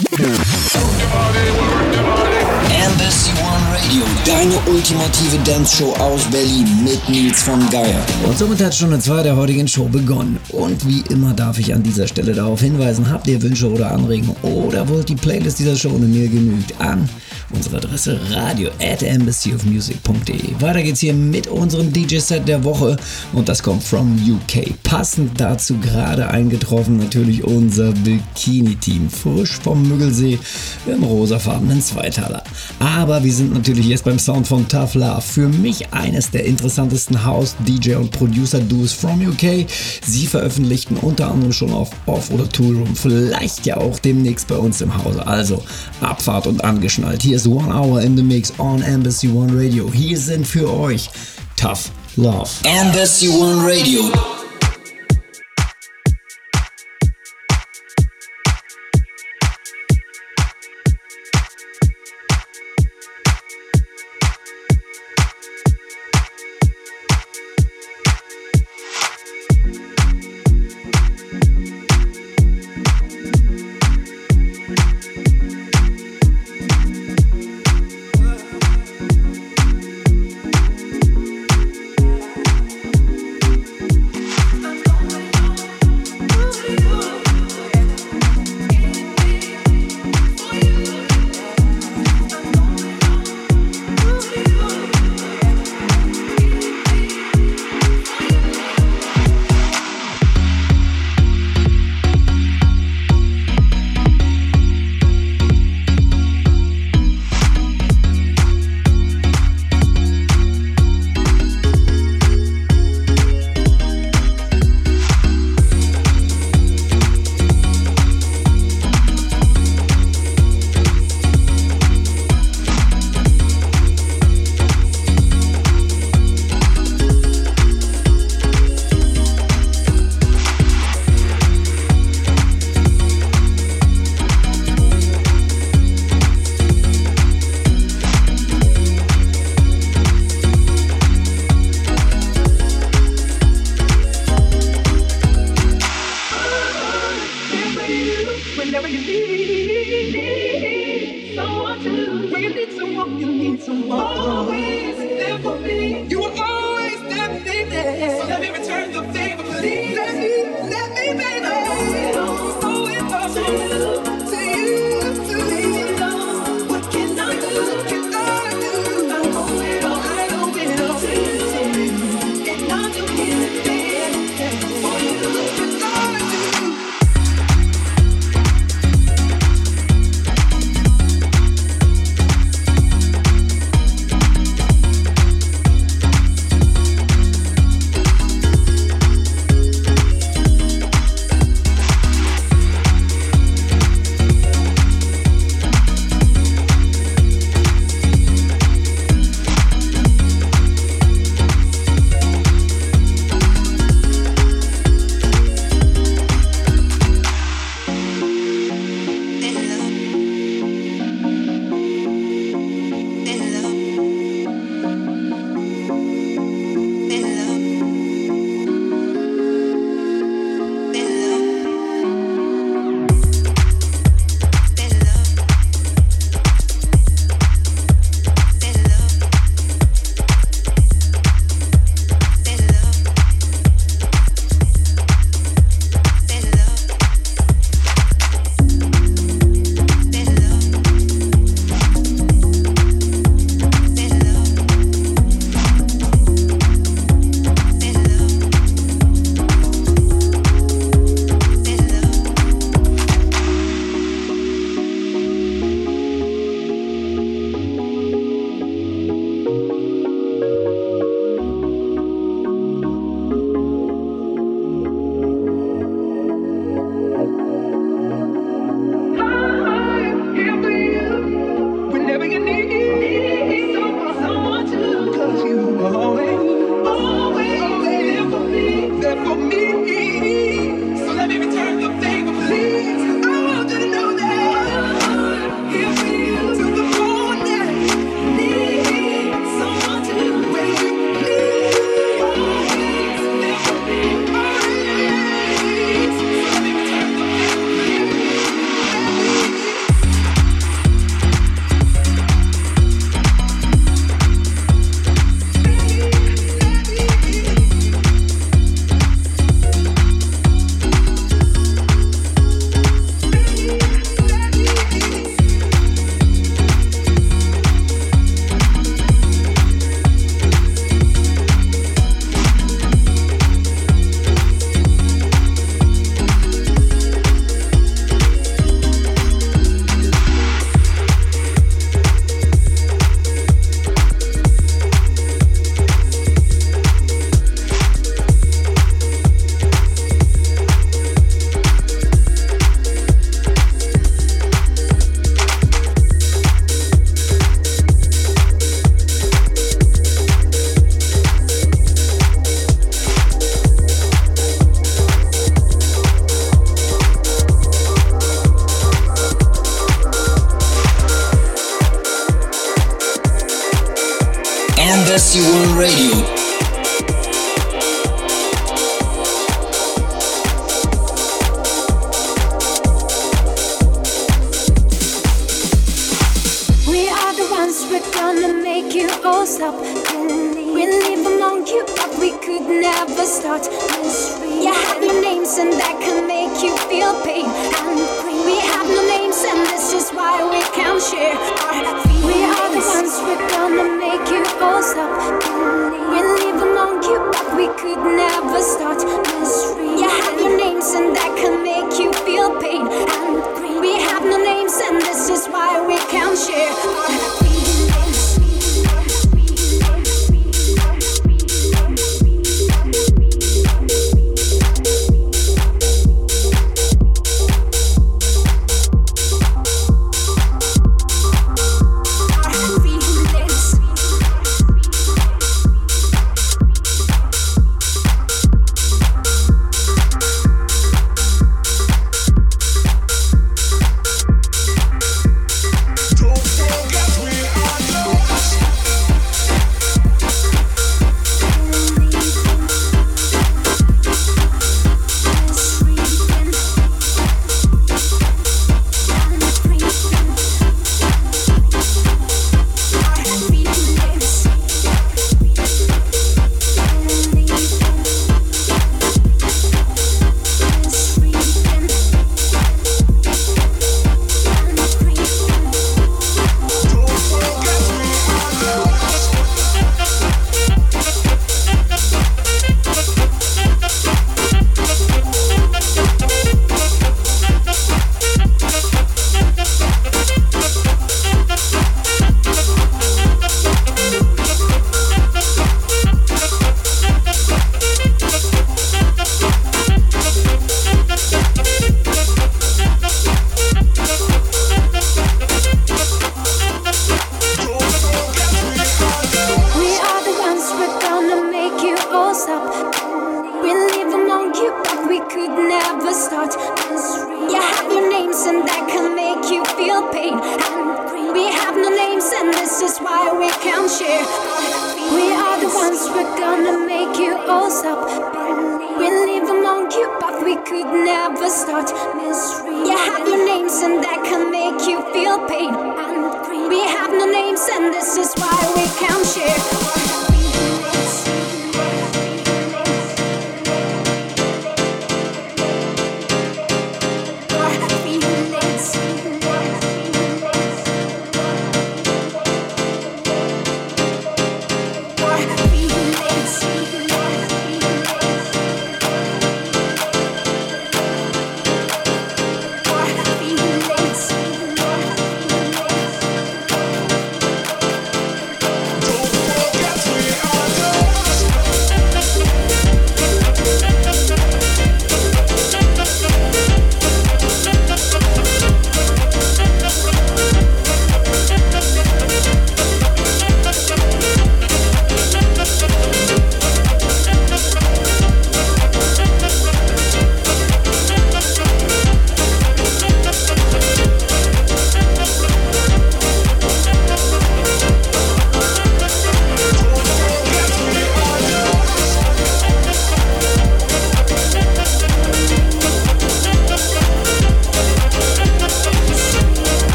Deine ultimative Dance-Show aus Berlin mit Nils von Geier. Und somit hat Stunde 2 der heutigen Show begonnen. Und wie immer darf ich an dieser Stelle darauf hinweisen, habt ihr Wünsche oder Anregungen oder wollt die Playlist dieser Show und mir genügt an unsere Adresse radio at embassyofmusic.de. Weiter geht's hier mit unserem DJ-Set der Woche und das kommt from UK. Passend dazu gerade eingetroffen natürlich unser Bikini-Team, frisch vom Müggelsee im rosafarbenen Zweiteiler. Aber wir sind natürlich jetzt beim Sound von Tough Love. Für mich eines der interessantesten House, DJ und Producer-Duos from UK. Sie veröffentlichten unter anderem schon auf Off- oder Toolroom, vielleicht ja auch demnächst bei uns im Hause. Also Abfahrt und angeschnallt. Hier ist One Hour in the Mix on Embassy One Radio. Hier sind für euch Tough Love. Embassy One Radio.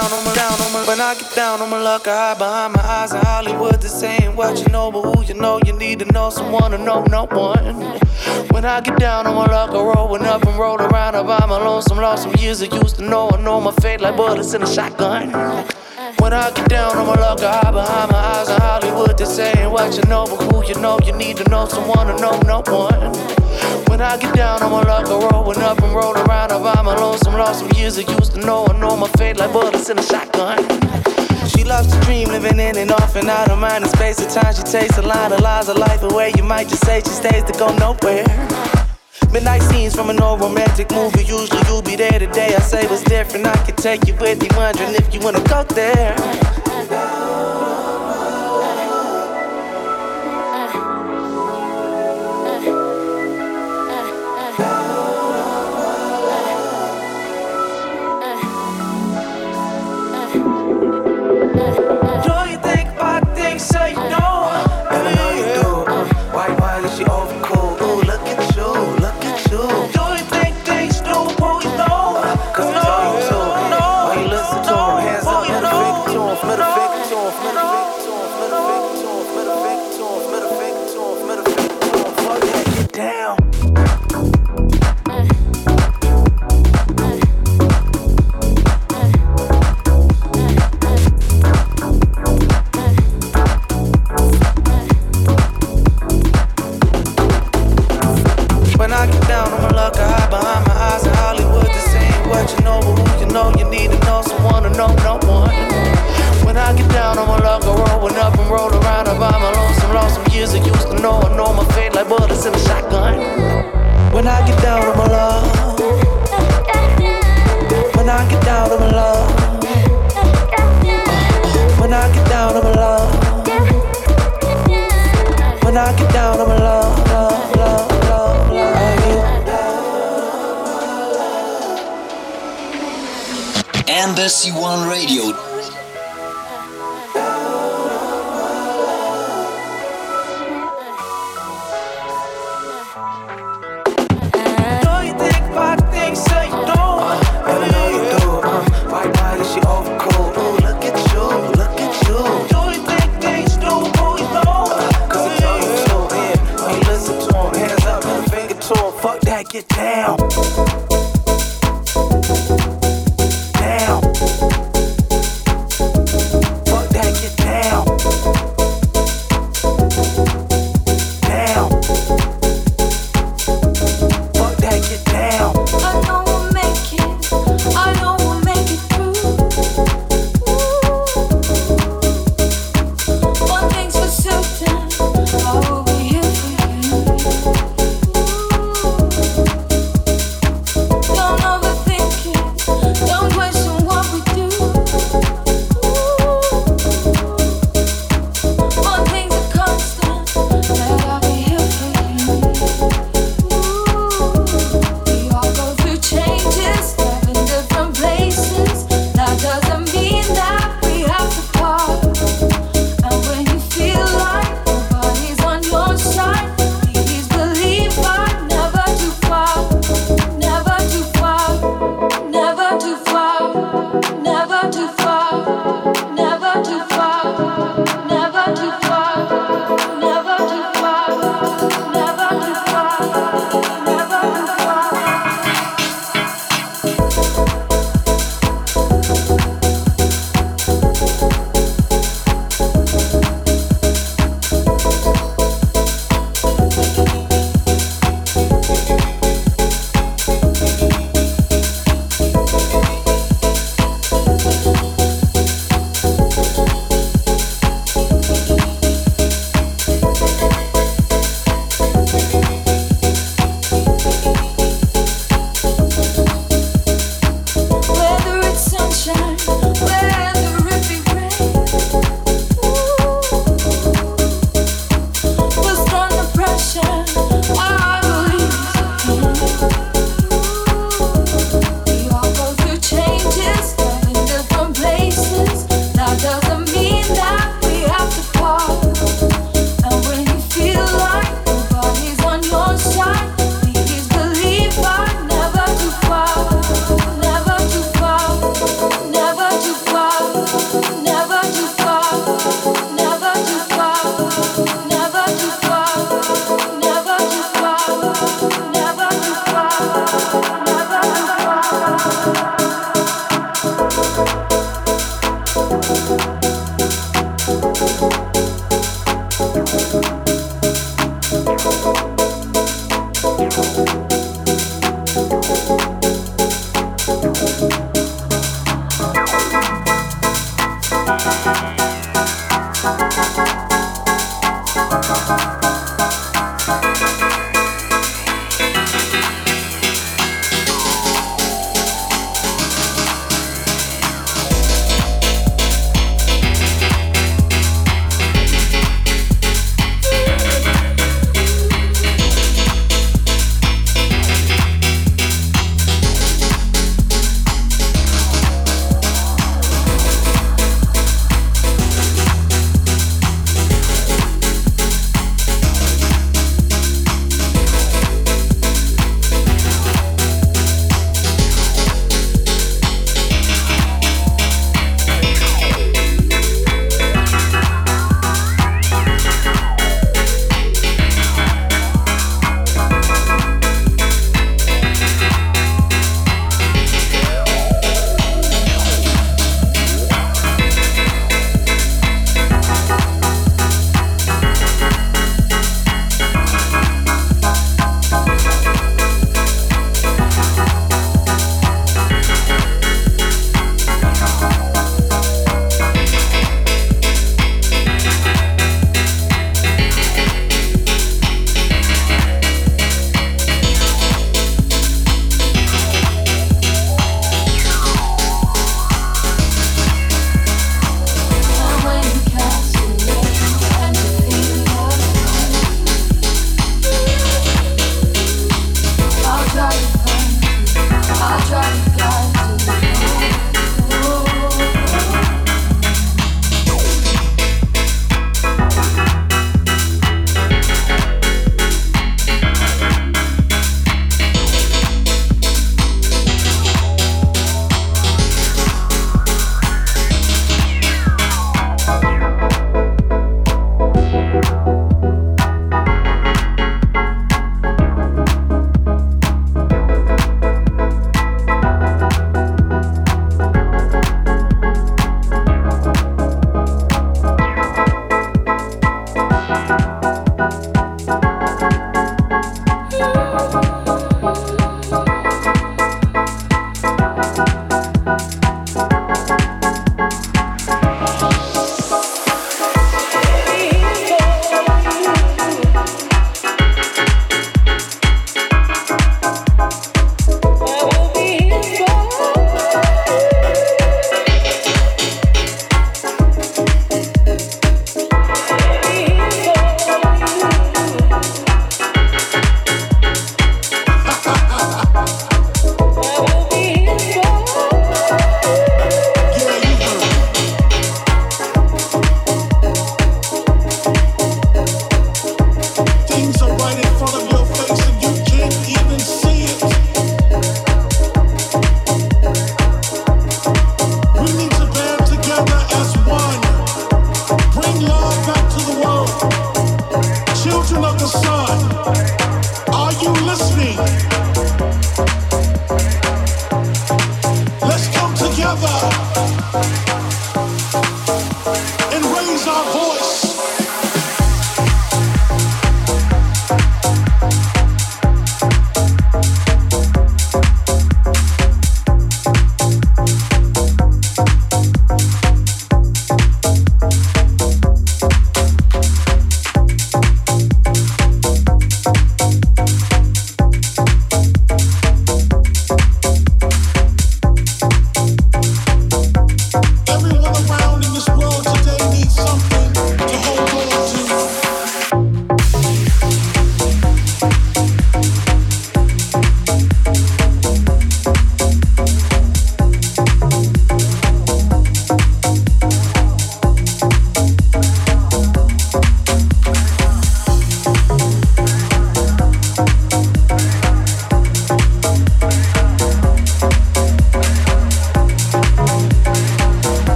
Down on my down on my when I get down on my luck, I hide behind my eyes in Hollywood. The same what you know, but who you know, you need to know someone to know no one. When I get down on my luck, I rollin' up and roll around. I my lonesome, lost some years I used to know. I know my fate like bullets in a shotgun. When I get down on my luck, I hide behind my eyes in Hollywood. They're saying what you know, but who you know, you need to know someone to know no one. When I get down on my luck, I rollin' up and roll around. I buy my lonesome, lost some years I used to know. I know my fate like bullets in a shotgun. She loves to dream, living in and off and out of mind and space. At time, she takes a line of lies of life away. You might just say she stays to go nowhere. Midnight scenes from an old romantic movie. Usually you'll be there today. I say what's different. I can take you with me, wondering if you wanna go there.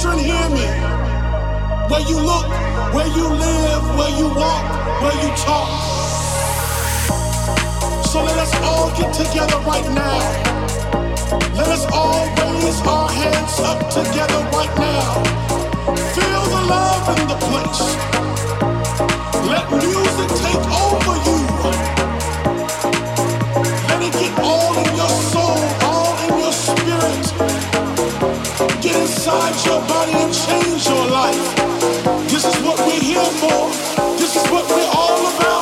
Children, hear me. Where you look, where you live, where you walk, where you talk. So let us all get together right now. Let us all raise our hands up together right now. Feel the love in the place. Let music take over you. Inside your body and change your life. This is what we're here for. This is what we're all about.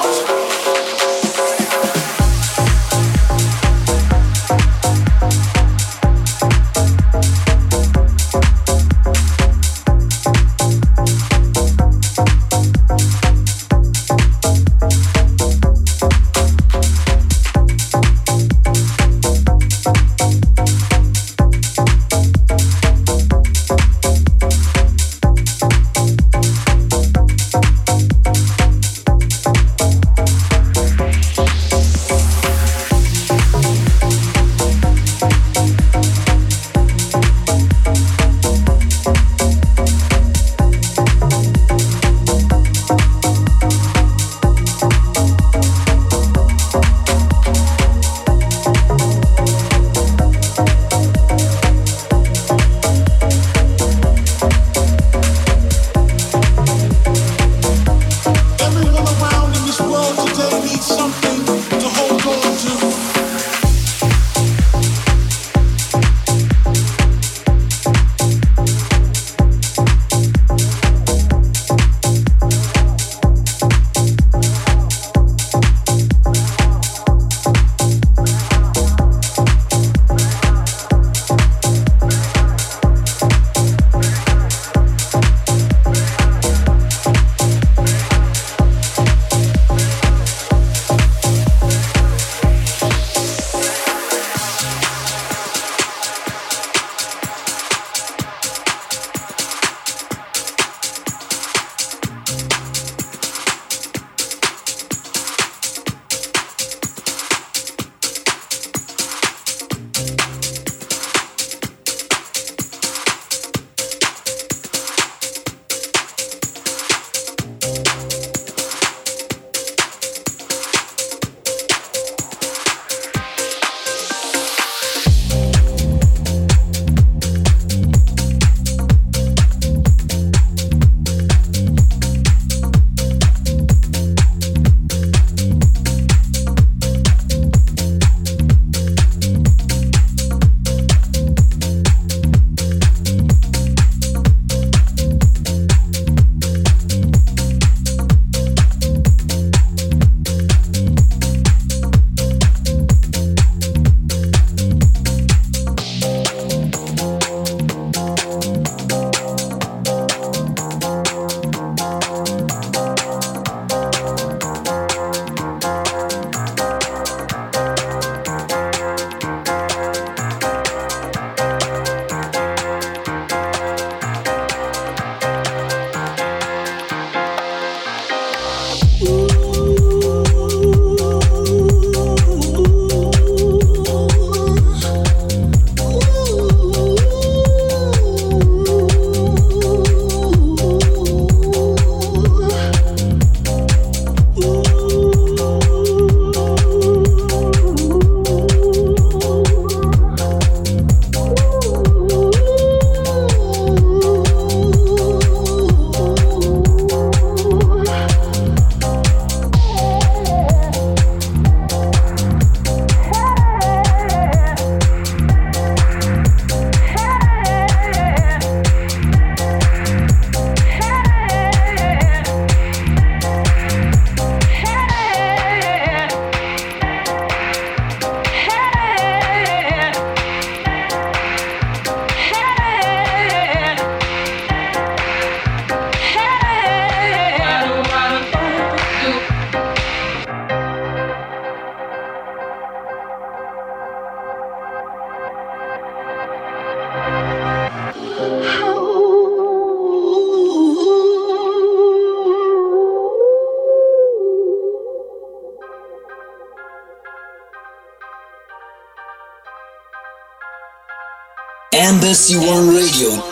Embassy One Radio.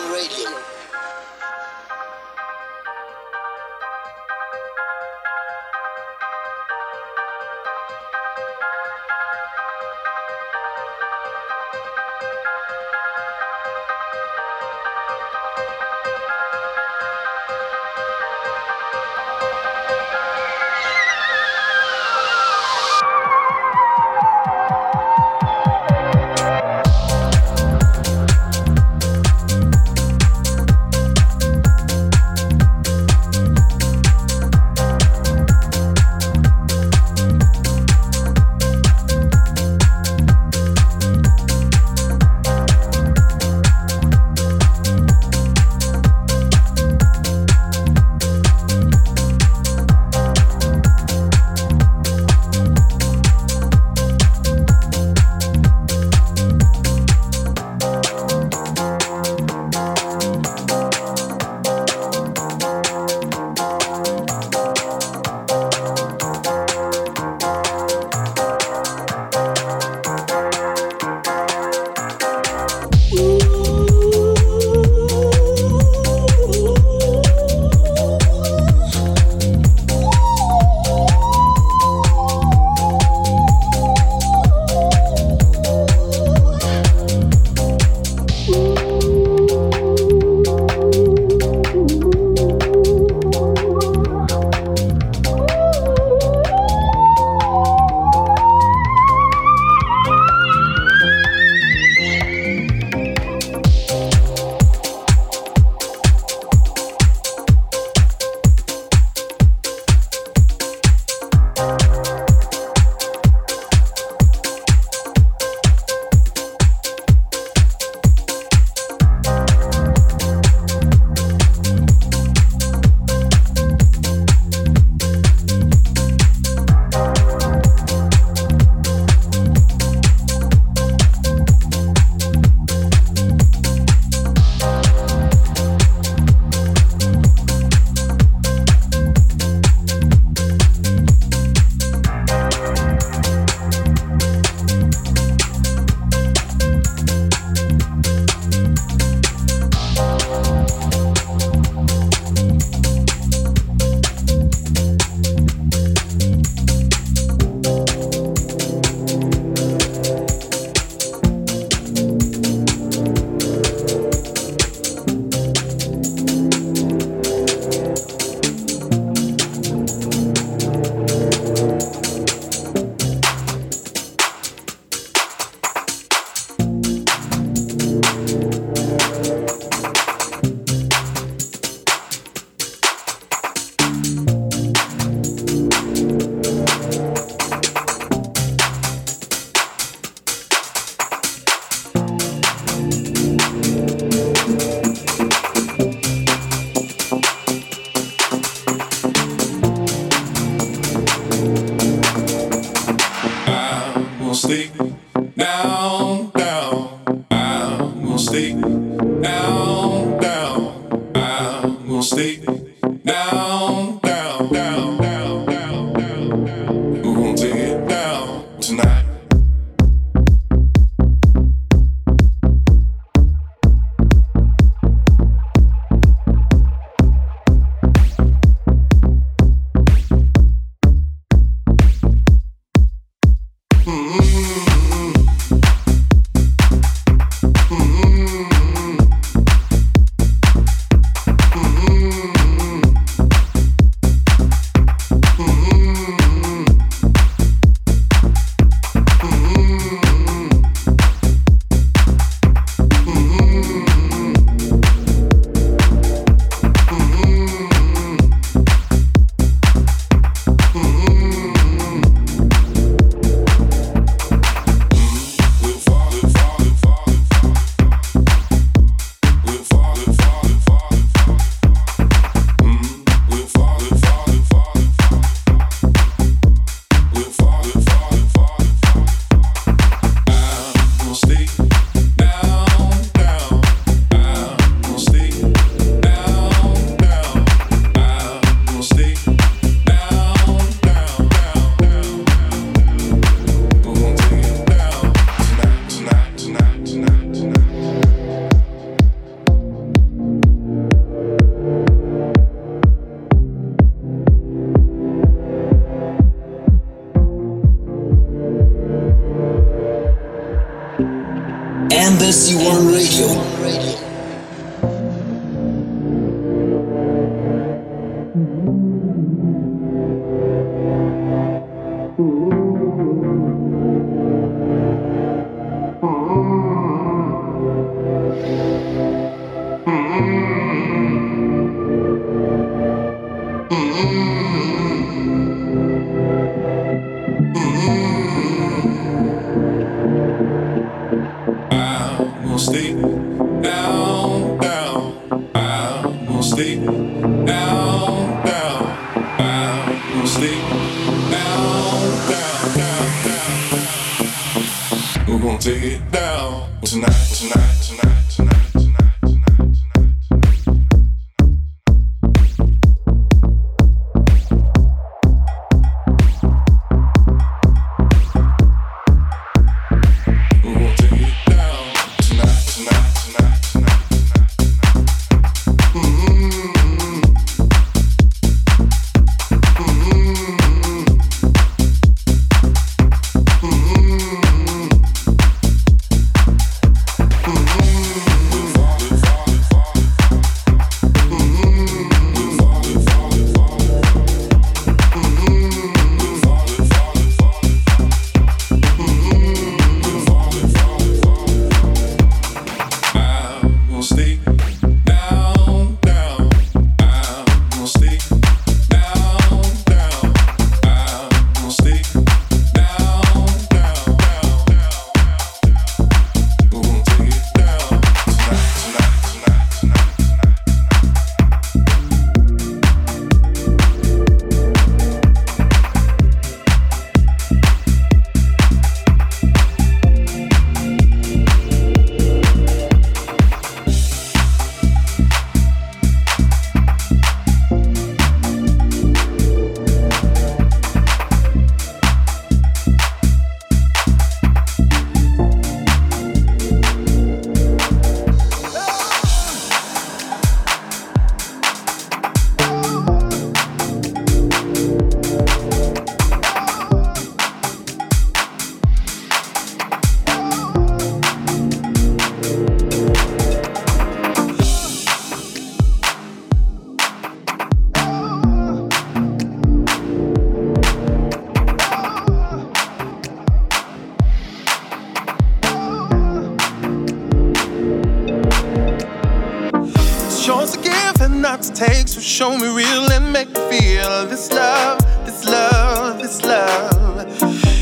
Show me real and make me feel this love, this love, this love.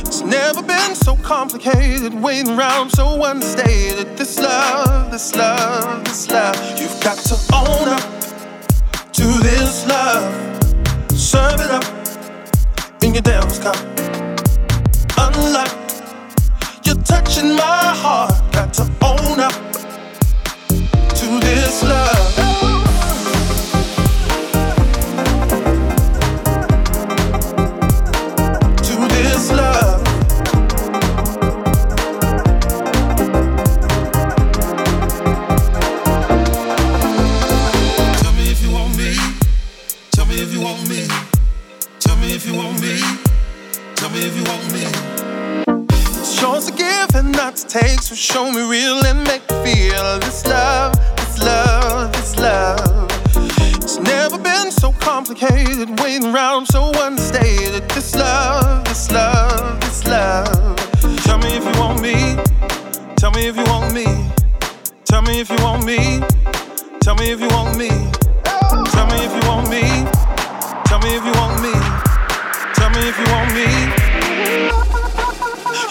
It's never been so complicated, waiting around so unstated. This love, this love, this love. You've got to own up to this love. Serve it up in your devil's cup. Unlock, you're touching my heart. Got to own up to this love. Show me real and make me feel this love, this love, this love. It's never been so complicated, waiting around so unstated. This love, this love, this love. Tell me if you want me. Tell me if you want me. Tell me if you want me. Tell me if you want me. Tell me if you want me. Tell me if you want me. Tell me if you want me.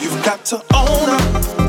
You've got to own up.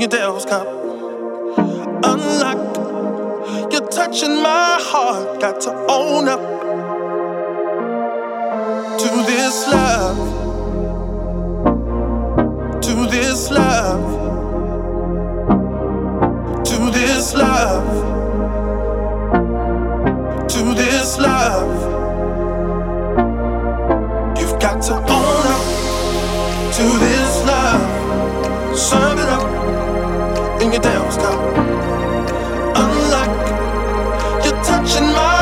your devil's come unlocked. You're touching my heart, got to own up to this love, to this love, to this love, to this love. You've got to own up to this love, serve it up it down. Stop. Unlock. You're touching my.